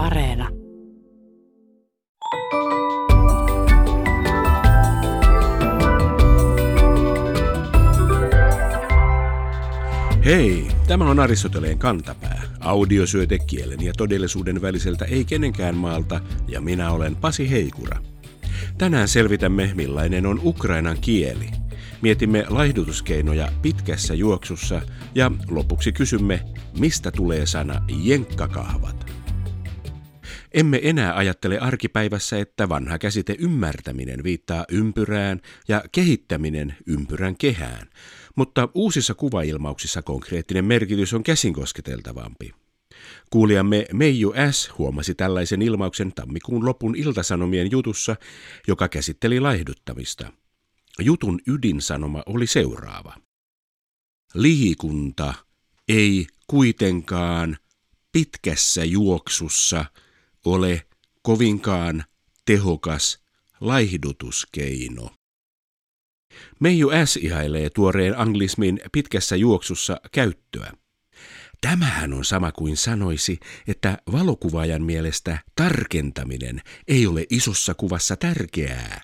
Areena. Hei, tämä on Aristoteleen kantapää, audiosyöte kielen ja todellisuuden väliseltä ei kenenkään maalta, ja minä olen Pasi Heikura. Tänään selvitämme, millainen on Ukrainan kieli. Mietimme laihdutuskeinoja pitkässä juoksussa ja lopuksi kysymme, mistä tulee sana jenkkakahvat. Emme enää ajattele arkipäivässä, että vanha käsite ymmärtäminen viittaa ympyrään ja kehittäminen ympyrän kehään, mutta uusissa kuvailmauksissa konkreettinen merkitys on käsin kosketeltavampi. Kuulijamme Meiju S. huomasi tällaisen ilmauksen tammikuun lopun iltasanomien jutussa, joka käsitteli laihduttamista. Jutun ydinsanoma oli seuraava. Liikunta ei kuitenkaan pitkässä juoksussa ole kovinkaan tehokas laihdutuskeino. Meiju S. ihailee tuoreen anglismin pitkässä juoksussa käyttöä. Tämähän on sama kuin sanoisi, että valokuvaajan mielestä tarkentaminen ei ole isossa kuvassa tärkeää.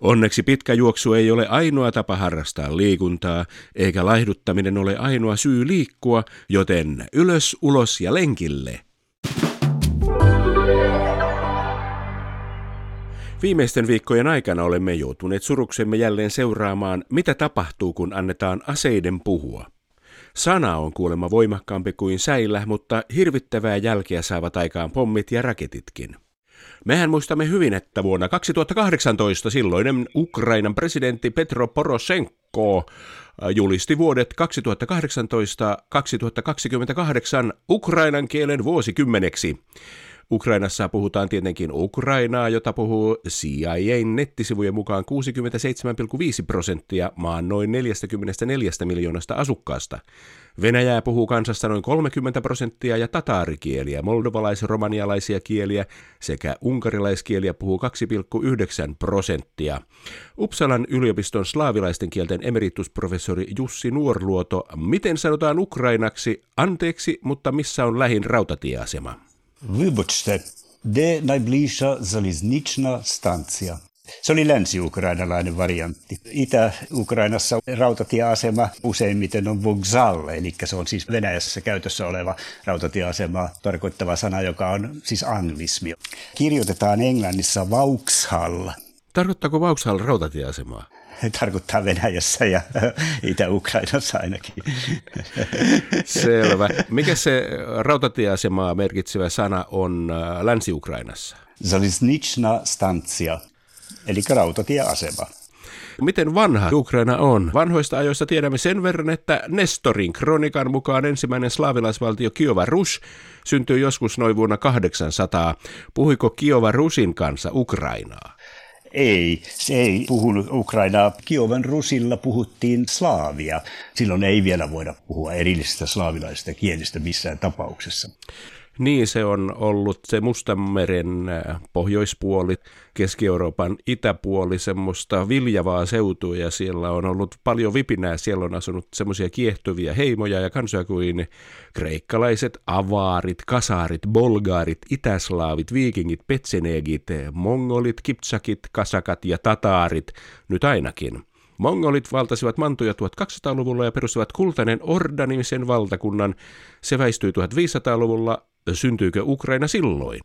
Onneksi pitkä juoksu ei ole ainoa tapa harrastaa liikuntaa, eikä laihduttaminen ole ainoa syy liikkua, joten ylös, ulos ja lenkille. Viimeisten viikkojen aikana olemme joutuneet suruksemme jälleen seuraamaan, mitä tapahtuu, kun annetaan aseiden puhua. Sana on kuulemma voimakkaampi kuin säillä, mutta hirvittävää jälkeä saavat aikaan pommit ja raketitkin. Mehän muistamme hyvin, että vuonna 2018 silloinen Ukrainan presidentti Petro Poroshenko äh, julisti vuodet 2018-2028 Ukrainan kielen vuosikymmeneksi. Ukrainassa puhutaan tietenkin Ukrainaa, jota puhuu CIA nettisivujen mukaan 67,5 prosenttia maan noin 44 miljoonasta asukkaasta. Venäjää puhuu kansasta noin 30 prosenttia ja tataarikieliä, moldovalais-romanialaisia kieliä sekä unkarilaiskieliä puhuu 2,9 prosenttia. Uppsalan yliopiston slaavilaisten kielten emeritusprofessori Jussi Nuorluoto, miten sanotaan ukrainaksi anteeksi, mutta missä on lähin rautatieasema? Вибачте, де найближча залізнична станція? Se oli länsi-ukrainalainen variantti. Itä-Ukrainassa rautatieasema useimmiten on vokzal, eli se on siis Venäjässä käytössä oleva rautatieasema tarkoittava sana, joka on siis anglismi. Kirjoitetaan englannissa Vauxhall. Tarkoittaako Vauxhall rautatieasemaa? tarkoittaa Venäjässä ja Itä-Ukrainassa ainakin. Selvä. Mikä se rautatieasemaa merkitsevä sana on äh, Länsi-Ukrainassa? Zaliznichna stanssia, eli rautatieasema. Miten vanha Ukraina on? Vanhoista ajoista tiedämme sen verran, että Nestorin kronikan mukaan ensimmäinen slaavilaisvaltio Kiova Rus syntyi joskus noin vuonna 800. Puhuiko Kiova Rusin kanssa Ukrainaa? Ei, se ei puhunut Ukrainaa. Kiovan Rusilla puhuttiin slaavia. Silloin ei vielä voida puhua erillisestä slaavilaisesta kielistä missään tapauksessa. Niin se on ollut se Mustanmeren äh, pohjoispuoli, Keski-Euroopan itäpuoli, semmoista viljavaa seutua ja siellä on ollut paljon vipinää. Siellä on asunut semmoisia kiehtovia heimoja ja kansoja kuin kreikkalaiset, avaarit, kasaarit, bolgaarit, itäslaavit, viikingit, petsenegit, mongolit, kipsakit, kasakat ja tataarit, nyt ainakin. Mongolit valtasivat mantuja 1200-luvulla ja perustivat kultainen Orda-nimisen valtakunnan. Se väistyi 1500-luvulla syntyykö Ukraina silloin?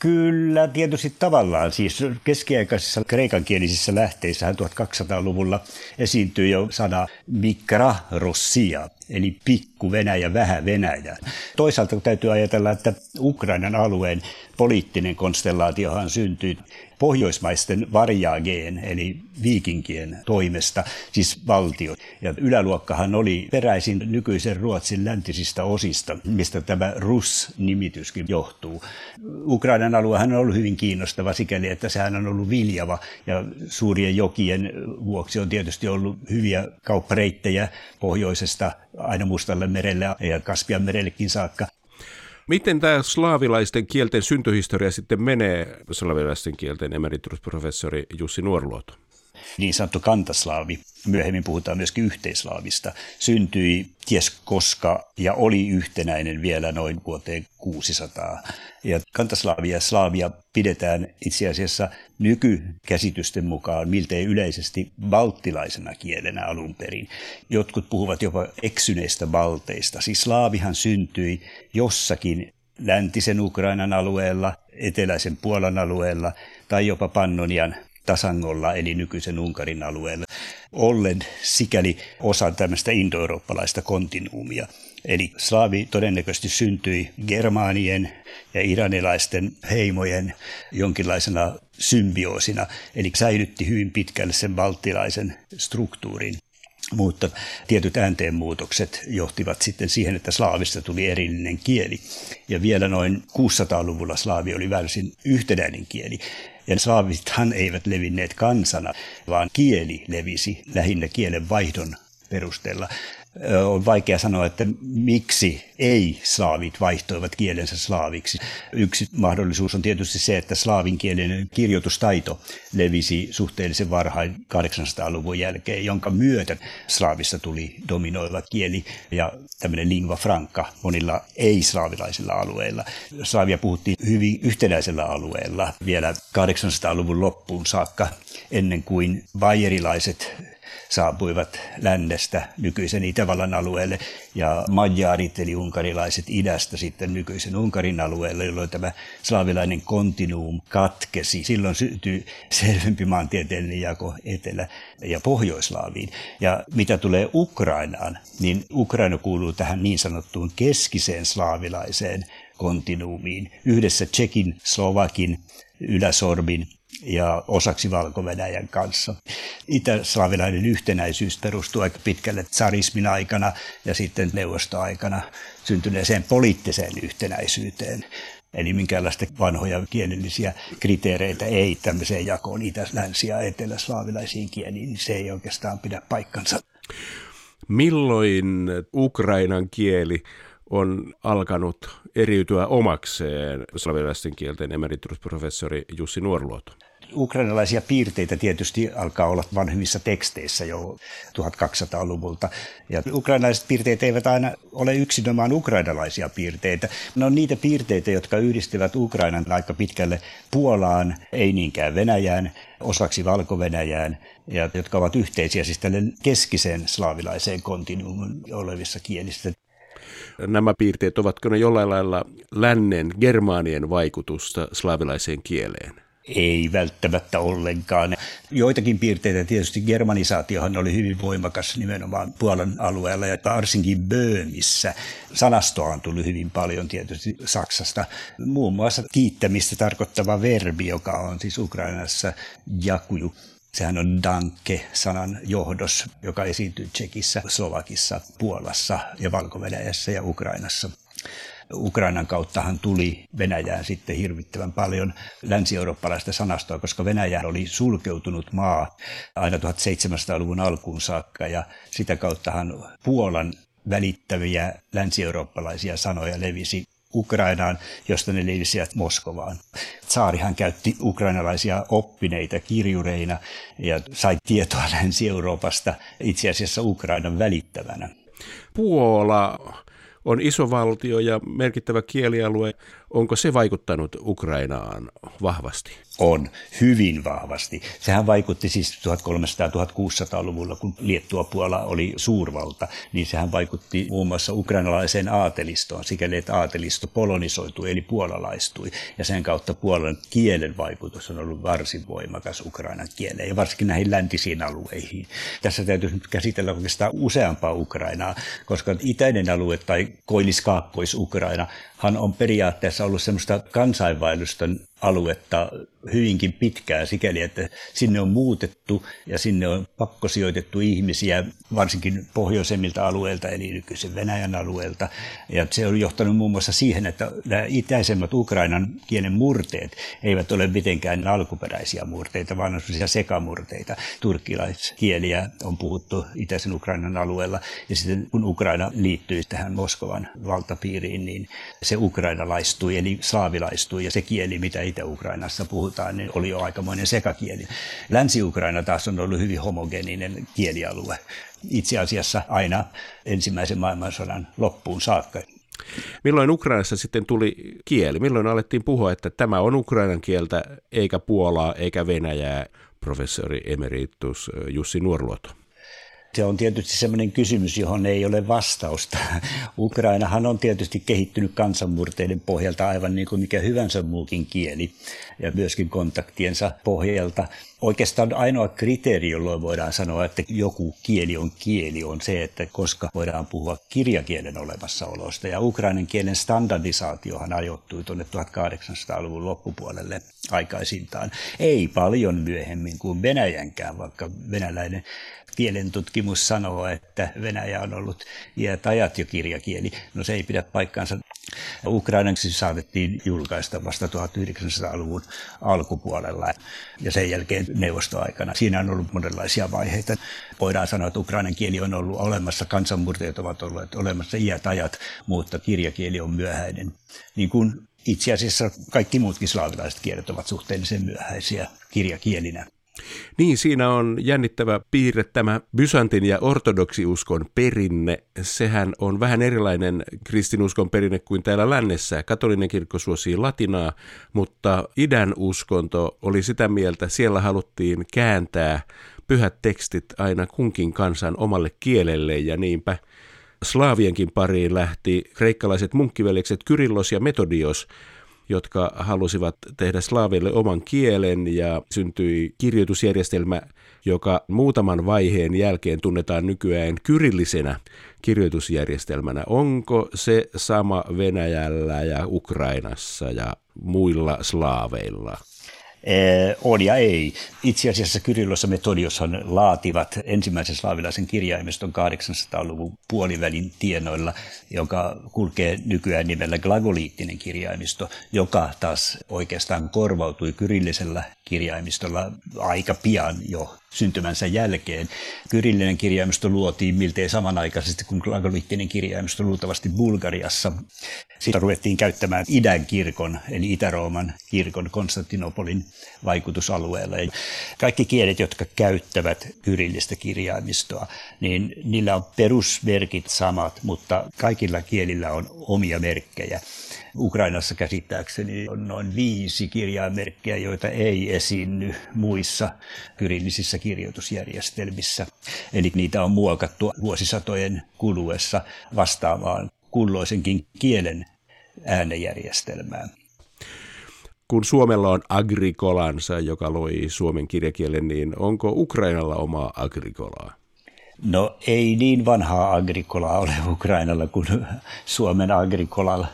Kyllä, tietysti tavallaan. Siis keskiaikaisissa kreikankielisissä lähteissä 1200-luvulla esiintyi jo sana mikra Rossia, eli pikku Venäjä, vähän Venäjä. Toisaalta täytyy ajatella, että Ukrainan alueen poliittinen konstellaatiohan syntyi pohjoismaisten varjaageen, eli viikinkien toimesta, siis valtio. Ja yläluokkahan oli peräisin nykyisen Ruotsin läntisistä osista, mistä tämä Rus-nimityskin johtuu. Ukrainan aluehan on ollut hyvin kiinnostava sikäli, että sehän on ollut viljava ja suurien jokien vuoksi on tietysti ollut hyviä kauppareittejä pohjoisesta aina Mustalle merelle ja Kaspian merellekin saakka. Miten tämä slaavilaisten kielten syntyhistoria sitten menee, slaavilaisten kielten emeritusprofessori Jussi Nuorluoto? Niin sanottu kantaslaavi, myöhemmin puhutaan myöskin yhteislaavista, syntyi ties koska ja oli yhtenäinen vielä noin vuoteen 600. Ja kantaslaavia ja slaavia pidetään itse asiassa nykykäsitysten mukaan miltei yleisesti valttilaisena kielenä alun perin. Jotkut puhuvat jopa eksyneistä valteista. Siis slaavihan syntyi jossakin läntisen Ukrainan alueella, eteläisen Puolan alueella tai jopa Pannonian tasangolla eli nykyisen Unkarin alueella, ollen sikäli osa tämmöistä indoeurooppalaista kontinuumia. Eli slaavi todennäköisesti syntyi germaanien ja iranilaisten heimojen jonkinlaisena symbioosina, eli säilytti hyvin pitkälle sen valttilaisen struktuurin. Mutta tietyt ääntenmuutokset johtivat sitten siihen, että slaavista tuli erillinen kieli. Ja vielä noin 600-luvulla slaavi oli varsin yhtenäinen kieli. Ja slaavithan eivät levinneet kansana, vaan kieli levisi lähinnä kielen vaihdon perusteella on vaikea sanoa, että miksi ei-slaavit vaihtoivat kielensä slaaviksi. Yksi mahdollisuus on tietysti se, että slaavinkielinen kirjoitustaito levisi suhteellisen varhain 800-luvun jälkeen, jonka myötä slaavista tuli dominoiva kieli ja tämmöinen lingua franca monilla ei-slaavilaisilla alueilla. Slaavia puhuttiin hyvin yhtenäisellä alueella vielä 800-luvun loppuun saakka, ennen kuin vajerilaiset saapuivat lännestä nykyisen Itävallan alueelle ja majaarit eli unkarilaiset idästä sitten nykyisen Unkarin alueelle, jolloin tämä slaavilainen kontinuum katkesi. Silloin syntyi selvempi maantieteellinen jako Etelä- ja Pohjoislaaviin. Ja mitä tulee Ukrainaan, niin Ukraina kuuluu tähän niin sanottuun keskiseen slaavilaiseen kontinuumiin yhdessä Tsekin, Slovakin, Yläsorbin ja osaksi valko kanssa. Itä-slavilainen yhtenäisyys perustuu aika pitkälle tsarismin aikana ja sitten neuvostoaikana syntyneeseen poliittiseen yhtenäisyyteen. Eli minkäänlaista vanhoja kielellisiä kriteereitä ei tämmöiseen jakoon itä-, länsi- ja etelä-slaavilaisiin kieliin, niin se ei oikeastaan pidä paikkansa. Milloin Ukrainan kieli on alkanut eriytyä omakseen slavilaisten kielten emeritusprofessori Jussi Nuorluoto? Ukrainalaisia piirteitä tietysti alkaa olla vanhemmissa teksteissä jo 1200-luvulta. Ja ukrainalaiset piirteet eivät aina ole yksinomaan ukrainalaisia piirteitä. Ne on niitä piirteitä, jotka yhdistävät Ukrainan aika pitkälle Puolaan, ei niinkään Venäjään, osaksi Valko-Venäjään, ja jotka ovat yhteisiä siis tälle keskiseen slaavilaiseen kontinuumin olevissa kielissä nämä piirteet, ovatko ne jollain lailla lännen germaanien vaikutusta slaavilaiseen kieleen? Ei välttämättä ollenkaan. Joitakin piirteitä tietysti germanisaatiohan oli hyvin voimakas nimenomaan Puolan alueella ja varsinkin Böömissä. Sanastoa on tullut hyvin paljon tietysti Saksasta. Muun muassa kiittämistä tarkoittava verbi, joka on siis Ukrainassa jakuju. Sehän on danke-sanan johdos, joka esiintyy Tsekissä, Slovakissa, Puolassa ja valko ja Ukrainassa. Ukrainan kauttahan tuli Venäjään sitten hirvittävän paljon länsi-eurooppalaista sanastoa, koska Venäjä oli sulkeutunut maa aina 1700-luvun alkuun saakka ja sitä kauttahan Puolan välittäviä länsi-eurooppalaisia sanoja levisi Ukrainaan, josta ne levisivät Moskovaan. Tsaarihan käytti ukrainalaisia oppineita kirjureina ja sai tietoa Länsi-Euroopasta itse asiassa Ukrainan välittävänä. Puola on iso valtio ja merkittävä kielialue. Onko se vaikuttanut Ukrainaan vahvasti? On, hyvin vahvasti. Sehän vaikutti siis 1300-1600-luvulla, kun Liettua Puola oli suurvalta, niin sehän vaikutti muun muassa ukrainalaiseen aatelistoon, sikäli että aatelisto polonisoitui eli puolalaistui. Ja sen kautta Puolan kielen vaikutus on ollut varsin voimakas Ukrainan kieleen ja varsinkin näihin läntisiin alueihin. Tässä täytyy nyt käsitellä oikeastaan useampaa Ukrainaa, koska itäinen alue tai koillis-kaakkois-Ukraina hän on periaatteessa ollut semmoista kansainvaellusten aluetta hyvinkin pitkään sikäli, että sinne on muutettu ja sinne on pakkosijoitettu ihmisiä varsinkin pohjoisemmilta alueilta eli nykyisen Venäjän alueelta. Ja se on johtanut muun muassa siihen, että nämä itäisemmät Ukrainan kielen murteet eivät ole mitenkään alkuperäisiä murteita, vaan on sellaisia sekamurteita. Turkkilaiskieliä on puhuttu itäisen Ukrainan alueella ja sitten kun Ukraina liittyi tähän Moskovan valtapiiriin, niin se ukrainalaistui eli slaavilaistui ja se kieli, mitä Itä-Ukrainassa puhutaan, niin oli jo aikamoinen sekakieli. Länsi-Ukraina taas on ollut hyvin homogeninen kielialue. Itse asiassa aina ensimmäisen maailmansodan loppuun saakka. Milloin Ukrainassa sitten tuli kieli? Milloin alettiin puhua, että tämä on ukrainan kieltä, eikä Puolaa, eikä Venäjää, professori emeritus Jussi Nuorluoto? Se on tietysti sellainen kysymys, johon ei ole vastausta. Ukrainahan on tietysti kehittynyt kansanmurteiden pohjalta aivan niin kuin mikä hyvänsä muukin kieli ja myöskin kontaktiensa pohjalta. Oikeastaan ainoa kriteeri, jolloin voidaan sanoa, että joku kieli on kieli, on se, että koska voidaan puhua kirjakielen olemassaolosta. Ja ukrainan kielen standardisaatiohan ajoittui tuonne 1800-luvun loppupuolelle aikaisintaan. Ei paljon myöhemmin kuin Venäjänkään, vaikka venäläinen kielentutkimus sanoo, että Venäjä on ollut iät ajat jo kirjakieli. No se ei pidä paikkaansa. Ukrainaksi saatettiin julkaista vasta 1900-luvun alkupuolella ja sen jälkeen neuvostoaikana. Siinä on ollut monenlaisia vaiheita. Voidaan sanoa, että ukrainan kieli on ollut olemassa, kansanmurteet ovat olleet olemassa iät ajat, mutta kirjakieli on myöhäinen. Niin kuin itse asiassa kaikki muutkin slaavilaiset kielet ovat suhteellisen myöhäisiä kirjakielinä. Niin, siinä on jännittävä piirre tämä bysantin ja ortodoksiuskon perinne. Sehän on vähän erilainen kristinuskon perinne kuin täällä lännessä. Katolinen kirkko suosii latinaa, mutta idän uskonto oli sitä mieltä, siellä haluttiin kääntää pyhät tekstit aina kunkin kansan omalle kielelle ja niinpä Slaavienkin pariin lähti kreikkalaiset munkkiveljekset Kyrillos ja Metodios, jotka halusivat tehdä slaaville oman kielen ja syntyi kirjoitusjärjestelmä, joka muutaman vaiheen jälkeen tunnetaan nykyään kyrillisenä kirjoitusjärjestelmänä. Onko se sama Venäjällä ja Ukrainassa ja muilla slaaveilla? Eh, on ja ei. Itse asiassa Kyrillos ja Metodioshan laativat ensimmäisen slaavilaisen kirjaimiston 800-luvun puolivälin tienoilla, joka kulkee nykyään nimellä glagoliittinen kirjaimisto, joka taas oikeastaan korvautui kyrillisellä kirjaimistolla aika pian jo syntymänsä jälkeen. Kyrillinen kirjaimisto luotiin miltei samanaikaisesti kuin glagoliittinen kirjaimisto luultavasti Bulgariassa. Sitä ruvettiin käyttämään idän kirkon, eli Itä-Rooman kirkon Konstantinopolin vaikutusalueella. Kaikki kielet, jotka käyttävät kyrillistä kirjaimistoa, niin niillä on perusmerkit samat, mutta kaikilla kielillä on omia merkkejä. Ukrainassa käsittääkseni on noin viisi kirjaimerkkiä, joita ei esiinny muissa kyrillisissä kirjoitusjärjestelmissä. Eli niitä on muokattu vuosisatojen kuluessa vastaavaan kulloisenkin kielen äänejärjestelmään. Kun Suomella on agrikolansa, joka loi suomen kirjakielen, niin onko Ukrainalla omaa agrikolaa? No ei niin vanhaa agrikolaa ole Ukrainalla kuin Suomen agrikolalla.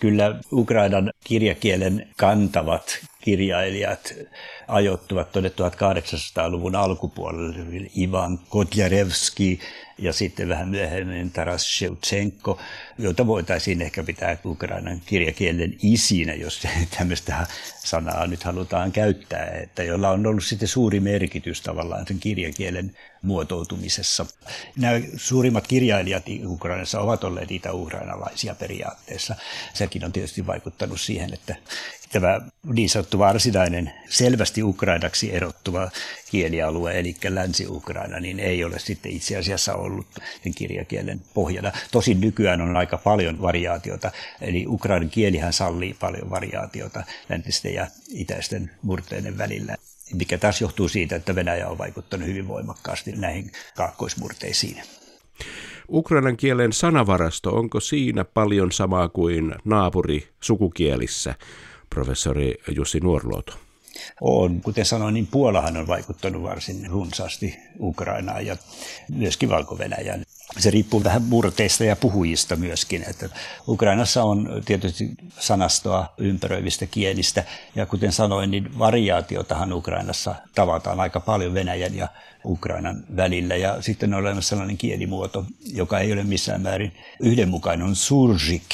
Kyllä Ukrainan kirjakielen kantavat kirjailijat ajoittuvat tuonne 1800-luvun alkupuolelle. Ivan Kotjarevski ja sitten vähän myöhemmin Taras Shevchenko, jota voitaisiin ehkä pitää Ukrainan kirjakielen isinä, jos tämmöistä sanaa nyt halutaan käyttää, että jolla on ollut sitten suuri merkitys tavallaan sen kirjakielen muotoutumisessa. Nämä suurimmat kirjailijat Ukrainassa ovat olleet itä-ukrainalaisia periaatteessa. Sekin on tietysti vaikuttanut siihen, että tämä niin sanottu varsinainen selvästi ukrainaksi erottuva kielialue, eli Länsi-Ukraina, niin ei ole sitten itse asiassa ollut sen kirjakielen pohjana. Tosin nykyään on aika paljon variaatiota, eli ukrainan kielihän sallii paljon variaatiota läntisten ja itäisten murteiden välillä mikä taas johtuu siitä, että Venäjä on vaikuttanut hyvin voimakkaasti näihin kaakkoismurteisiin. Ukrainan kielen sanavarasto, onko siinä paljon samaa kuin naapuri sukukielissä, professori Jussi Nuorluoto? On. Kuten sanoin, niin Puolahan on vaikuttanut varsin runsaasti Ukrainaan ja myöskin valko -Venäjän. Se riippuu vähän murteista ja puhujista myöskin. Että Ukrainassa on tietysti sanastoa ympäröivistä kielistä ja kuten sanoin, niin variaatiotahan Ukrainassa tavataan aika paljon Venäjän ja Ukrainan välillä. Ja sitten on olemassa sellainen kielimuoto, joka ei ole missään määrin yhdenmukainen, on surjik,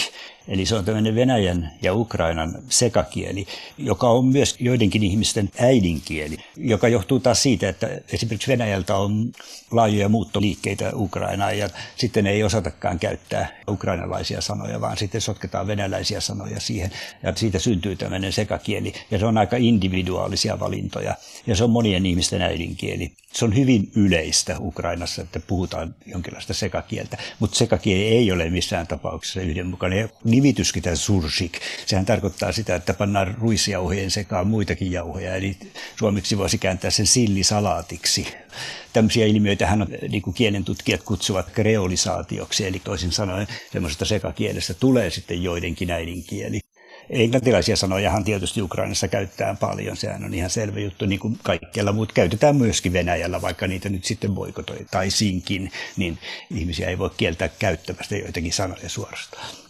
Eli se on tämmöinen Venäjän ja Ukrainan sekakieli, joka on myös joidenkin ihmisten äidinkieli, joka johtuu taas siitä, että esimerkiksi Venäjältä on laajoja muuttoliikkeitä Ukrainaan ja sitten ei osatakaan käyttää ukrainalaisia sanoja, vaan sitten sotketaan venäläisiä sanoja siihen ja siitä syntyy tämmöinen sekakieli ja se on aika individuaalisia valintoja ja se on monien ihmisten äidinkieli. Se on hyvin yleistä Ukrainassa, että puhutaan jonkinlaista sekakieltä, mutta sekakieli ei ole missään tapauksessa yhdenmukainen. Nimityskin tämä sursik, sehän tarkoittaa sitä, että pannaan ruisjauhojen sekaan muitakin jauhoja, eli suomeksi voisi kääntää sen sillisalaatiksi. Tämmöisiä ilmiöitä hän niin kuin kielen tutkijat kutsuvat kreolisaatioksi, eli toisin sanoen semmoisesta sekakielestä tulee sitten joidenkin äidinkieli. Englantilaisia sanojahan tietysti Ukrainassa käyttää paljon, sehän on ihan selvä juttu, niin kuin kaikkialla, mutta käytetään myöskin Venäjällä, vaikka niitä nyt sitten sinkin, niin ihmisiä ei voi kieltää käyttämästä joitakin sanoja suorastaan.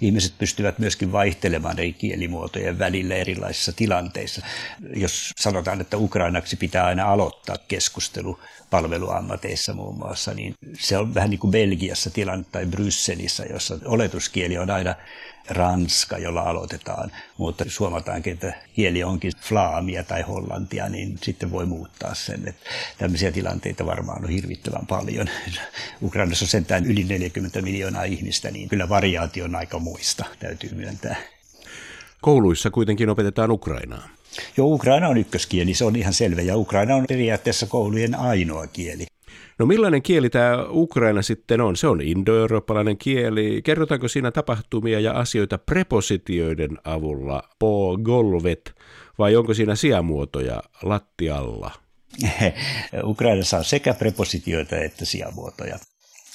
Ihmiset pystyvät myöskin vaihtelemaan eri kielimuotojen välillä erilaisissa tilanteissa. Jos sanotaan, että ukrainaksi pitää aina aloittaa keskustelu palveluammateissa muun muassa, niin se on vähän niin kuin Belgiassa tilanne tai Brysselissä, jossa oletuskieli on aina ranska, jolla aloitetaan, mutta jos huomataankin, että kieli onkin flaamia tai hollantia, niin sitten voi muuttaa sen. Että tämmöisiä tilanteita varmaan on hirvittävän paljon. Ukrainassa on sentään yli 40 miljoonaa ihmistä, niin kyllä variaatio on aika muista, täytyy myöntää. Kouluissa kuitenkin opetetaan Ukrainaa. Joo, Ukraina on ykköskieli, se on ihan selvä, ja Ukraina on periaatteessa koulujen ainoa kieli. No millainen kieli tämä Ukraina sitten on? Se on indoeurooppalainen kieli. Kerrotaanko siinä tapahtumia ja asioita prepositioiden avulla, po golvet, vai onko siinä sijamuotoja lattialla? Ukrainassa on sekä prepositioita että sijamuotoja.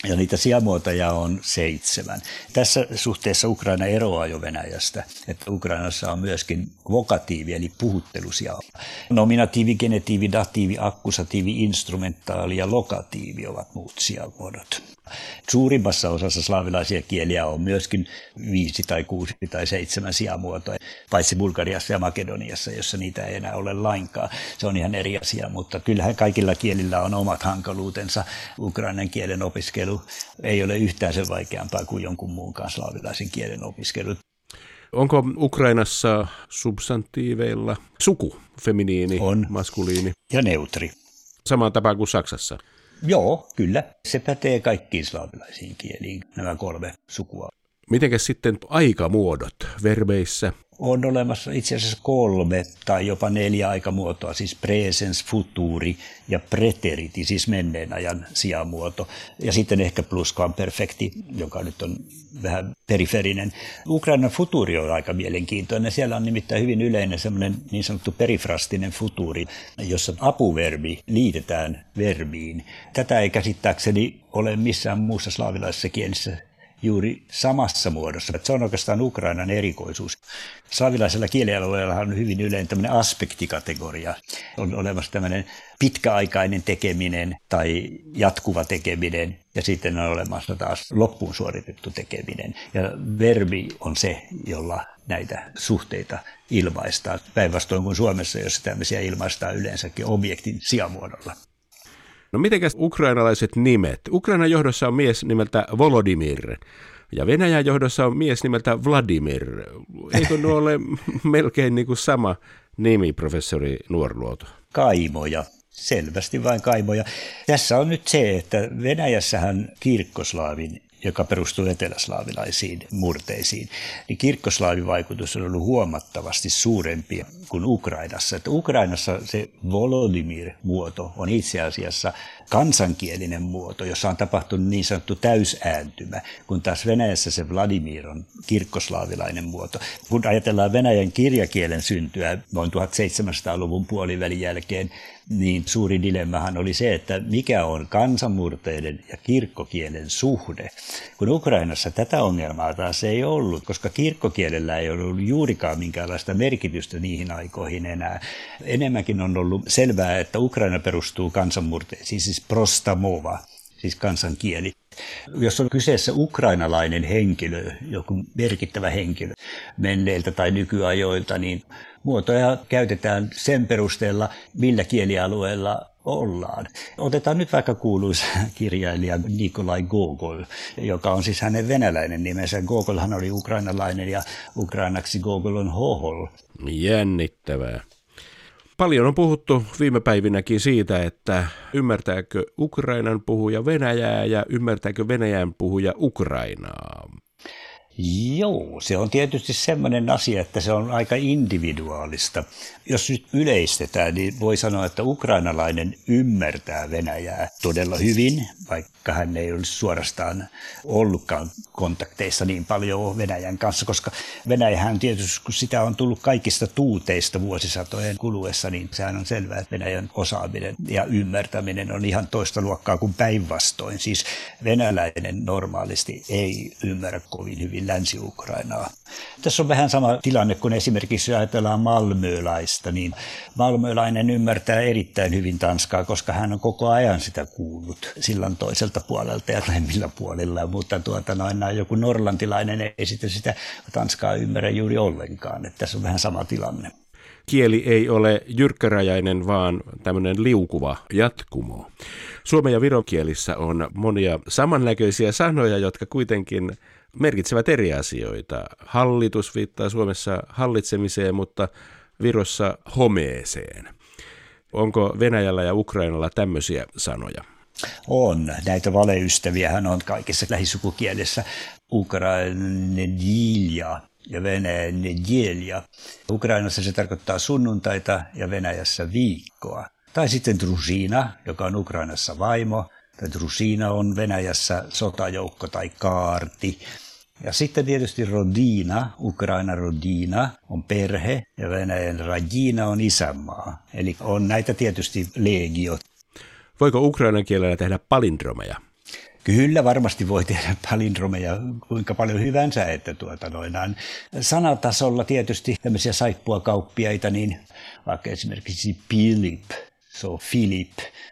Ja niitä sijamuotoja on seitsemän. Tässä suhteessa Ukraina eroaa jo Venäjästä, että Ukrainassa on myöskin vokatiivi eli puhuttelusia. Nominatiivi, genetiivi, datiivi, akkusatiivi, instrumentaali ja lokatiivi ovat muut sijamuodot. Suurimmassa osassa slaavilaisia kieliä on myöskin viisi tai kuusi tai seitsemän sijamuotoa, paitsi Bulgariassa ja Makedoniassa, jossa niitä ei enää ole lainkaan. Se on ihan eri asia, mutta kyllähän kaikilla kielillä on omat hankaluutensa. Ukrainan kielen opiskelu ei ole yhtään sen vaikeampaa kuin jonkun muun kanssa slaavilaisen kielen opiskelu. Onko Ukrainassa substantiiveilla suku, feminiini, on. maskuliini? Ja neutri. Samaan tapaan kuin Saksassa. Joo, kyllä. Se pätee kaikkiin slaavilaisiin kieliin, nämä kolme sukua. Mitenkäs sitten aikamuodot verbeissä? On olemassa itse asiassa kolme tai jopa neljä aikamuotoa, siis presens, futuri ja preteriti, siis menneen ajan sijamuoto. Ja sitten ehkä perfekti, joka nyt on vähän periferinen. Ukrainan futuri on aika mielenkiintoinen. Siellä on nimittäin hyvin yleinen semmoinen niin sanottu perifrastinen futuri, jossa apuverbi liitetään verbiin. Tätä ei käsittääkseni ole missään muussa slaavilaisessa kielessä juuri samassa muodossa. Se on oikeastaan Ukrainan erikoisuus. Slaavilaisella kielialueella on hyvin yleinen tämmöinen aspektikategoria. On olemassa tämmöinen pitkäaikainen tekeminen tai jatkuva tekeminen ja sitten on olemassa taas loppuun suoritettu tekeminen. Ja verbi on se, jolla näitä suhteita ilmaistaan, päinvastoin kuin Suomessa, jossa tämmöisiä ilmaistaan yleensäkin objektin sijamuodolla. No mitenkäs ukrainalaiset nimet? Ukrainan johdossa on mies nimeltä Volodymyr ja Venäjän johdossa on mies nimeltä Vladimir. Eikö nuo ole melkein niin kuin sama nimi, professori Nuorluoto? Kaimoja. Selvästi vain kaimoja. Tässä on nyt se, että Venäjässähän kirkkoslaavin joka perustuu eteläslaavilaisiin murteisiin, niin kirkkoslaavivaikutus on ollut huomattavasti suurempi kuin Ukrainassa. Että Ukrainassa se Volodymyr-muoto on itse asiassa kansankielinen muoto, jossa on tapahtunut niin sanottu täysääntymä, kun taas Venäjässä se Vladimir on kirkkoslaavilainen muoto. Kun ajatellaan Venäjän kirjakielen syntyä noin 1700-luvun puolivälin jälkeen, niin suuri dilemmahan oli se, että mikä on kansanmurteiden ja kirkkokielen suhde. Kun Ukrainassa tätä ongelmaa taas ei ollut, koska kirkkokielellä ei ollut juurikaan minkäänlaista merkitystä niihin aikoihin enää. Enemmänkin on ollut selvää, että Ukraina perustuu kansanmurteisiin, siis prostamova, siis kansankieli. Jos on kyseessä ukrainalainen henkilö, joku merkittävä henkilö menneiltä tai nykyajoilta, niin muotoja käytetään sen perusteella, millä kielialueella ollaan. Otetaan nyt vaikka kuuluisa kirjailija Nikolai Gogol, joka on siis hänen venäläinen nimensä. Gogolhan oli ukrainalainen ja ukrainaksi Gogol on Hohol. Jännittävää. Paljon on puhuttu viime päivinäkin siitä, että ymmärtääkö Ukrainan puhuja Venäjää ja ymmärtääkö Venäjän puhuja Ukrainaa. Joo, se on tietysti sellainen asia, että se on aika individuaalista. Jos nyt yleistetään, niin voi sanoa, että ukrainalainen ymmärtää Venäjää todella hyvin, vaikka hän ei olisi suorastaan ollutkaan kontakteissa niin paljon Venäjän kanssa, koska Venäjähän tietysti, kun sitä on tullut kaikista tuuteista vuosisatojen kuluessa, niin sehän on selvää, että Venäjän osaaminen ja ymmärtäminen on ihan toista luokkaa kuin päinvastoin. Siis venäläinen normaalisti ei ymmärrä kovin hyvin Länsi-Ukrainaa. Tässä on vähän sama tilanne kuin esimerkiksi ajatellaan malmöläistä, niin malmöläinen ymmärtää erittäin hyvin tanskaa, koska hän on koko ajan sitä kuullut sillan toiselta puolelta ja molemmilla puolilla, mutta tuota, noin, joku norlantilainen ei sitten sitä tanskaa ymmärrä juuri ollenkaan, että tässä on vähän sama tilanne kieli ei ole jyrkkäräjäinen, vaan tämmöinen liukuva jatkumo. Suomen ja virokielissä on monia samannäköisiä sanoja, jotka kuitenkin merkitsevät eri asioita. Hallitus viittaa Suomessa hallitsemiseen, mutta Virossa homeeseen. Onko Venäjällä ja Ukrainalla tämmöisiä sanoja? On. Näitä valeystäviähän on kaikissa lähisukukielessä. Ukrainen ja Venäjän nedjelja. Ukrainassa se tarkoittaa sunnuntaita ja Venäjässä viikkoa. Tai sitten drusina, joka on Ukrainassa vaimo. Tai drusina on Venäjässä sotajoukko tai kaarti. Ja sitten tietysti Rodina, Ukraina Rodina, on perhe ja Venäjän Radina on isänmaa. Eli on näitä tietysti legiot. Voiko ukrainan kielellä tehdä palindromeja? Kyllä varmasti voi tehdä palindromeja kuinka paljon hyvänsä, että tuota noinaan. Sanatasolla tietysti tämmöisiä saippuakauppiaita, niin vaikka esimerkiksi Philip, so Philip,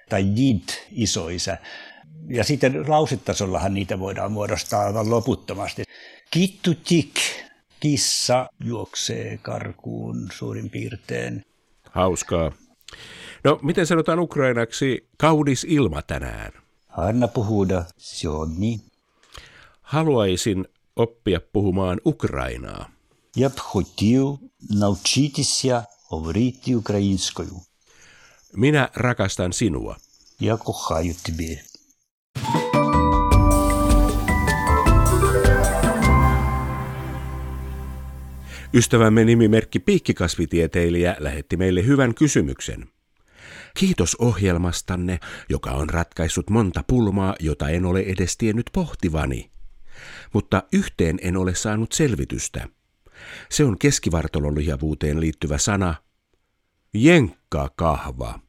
tai Jid, isoisä, ja sitten lausitasollahan niitä voidaan muodostaa aivan loputtomasti. Kittutik, kissa juoksee karkuun suurin piirtein. Hauskaa. No, miten sanotaan ukrainaksi kaunis ilma tänään? Anna puhuda sioni. Haluaisin oppia puhumaan Ukrainaa. Я б хотів навчитися говорити українською. Minä rakastan sinua. Я кохаю тебе. Ystävämme nimimerkki Piikkikasvitieteilijä lähetti meille hyvän kysymyksen. Kiitos ohjelmastanne, joka on ratkaissut monta pulmaa, jota en ole edes tiennyt pohtivani. Mutta yhteen en ole saanut selvitystä. Se on keskivartalolihavuuteen liittyvä sana jenkkakahva.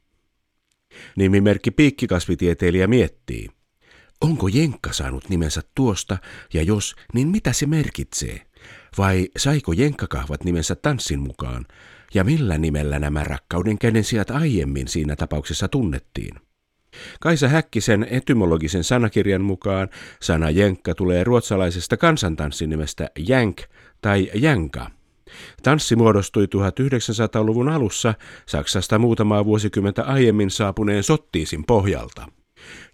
Nimimerkki Piikkikasvitieteilijä miettii. Onko Jenkka saanut nimensä tuosta, ja jos, niin mitä se merkitsee? Vai saiko jenkkakahvat nimensä tanssin mukaan? Ja millä nimellä nämä rakkauden kädensijat aiemmin siinä tapauksessa tunnettiin? Kaisa Häkkisen etymologisen sanakirjan mukaan sana jenkka tulee ruotsalaisesta kansantanssin nimestä jänk tai jänka. Tanssi muodostui 1900-luvun alussa Saksasta muutamaa vuosikymmentä aiemmin saapuneen sottiisin pohjalta.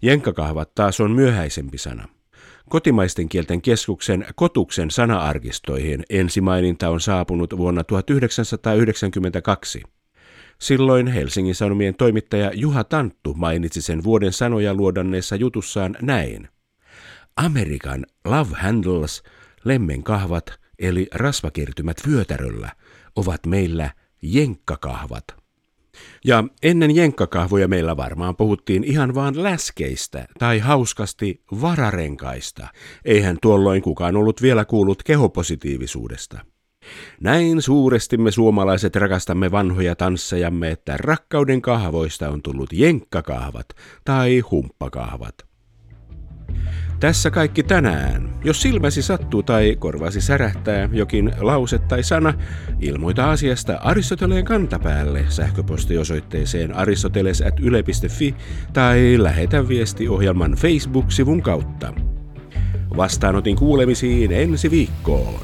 Jenkkakahvat taas on myöhäisempi sana. Kotimaisten kielten keskuksen Kotuksen sana-arkistoihin ensimaininta on saapunut vuonna 1992. Silloin Helsingin Sanomien toimittaja Juha Tanttu mainitsi sen vuoden sanoja luodanneessa jutussaan näin. Amerikan Love Handles, lemmenkahvat eli rasvakertymät vyötäröllä, ovat meillä jenkkakahvat. Ja ennen jenkkakahvoja meillä varmaan puhuttiin ihan vaan läskeistä tai hauskasti vararenkaista. Eihän tuolloin kukaan ollut vielä kuullut kehopositiivisuudesta. Näin suuresti me suomalaiset rakastamme vanhoja tanssejamme, että rakkauden kahvoista on tullut jenkkakahvat tai humppakahvat. Tässä kaikki tänään. Jos silmäsi sattuu tai korvasi särähtää jokin lause tai sana, ilmoita asiasta Aristoteleen kantapäälle sähköpostiosoitteeseen aristoteles.yle.fi tai lähetä viesti ohjelman Facebook-sivun kautta. Vastaanotin kuulemisiin ensi viikkoon.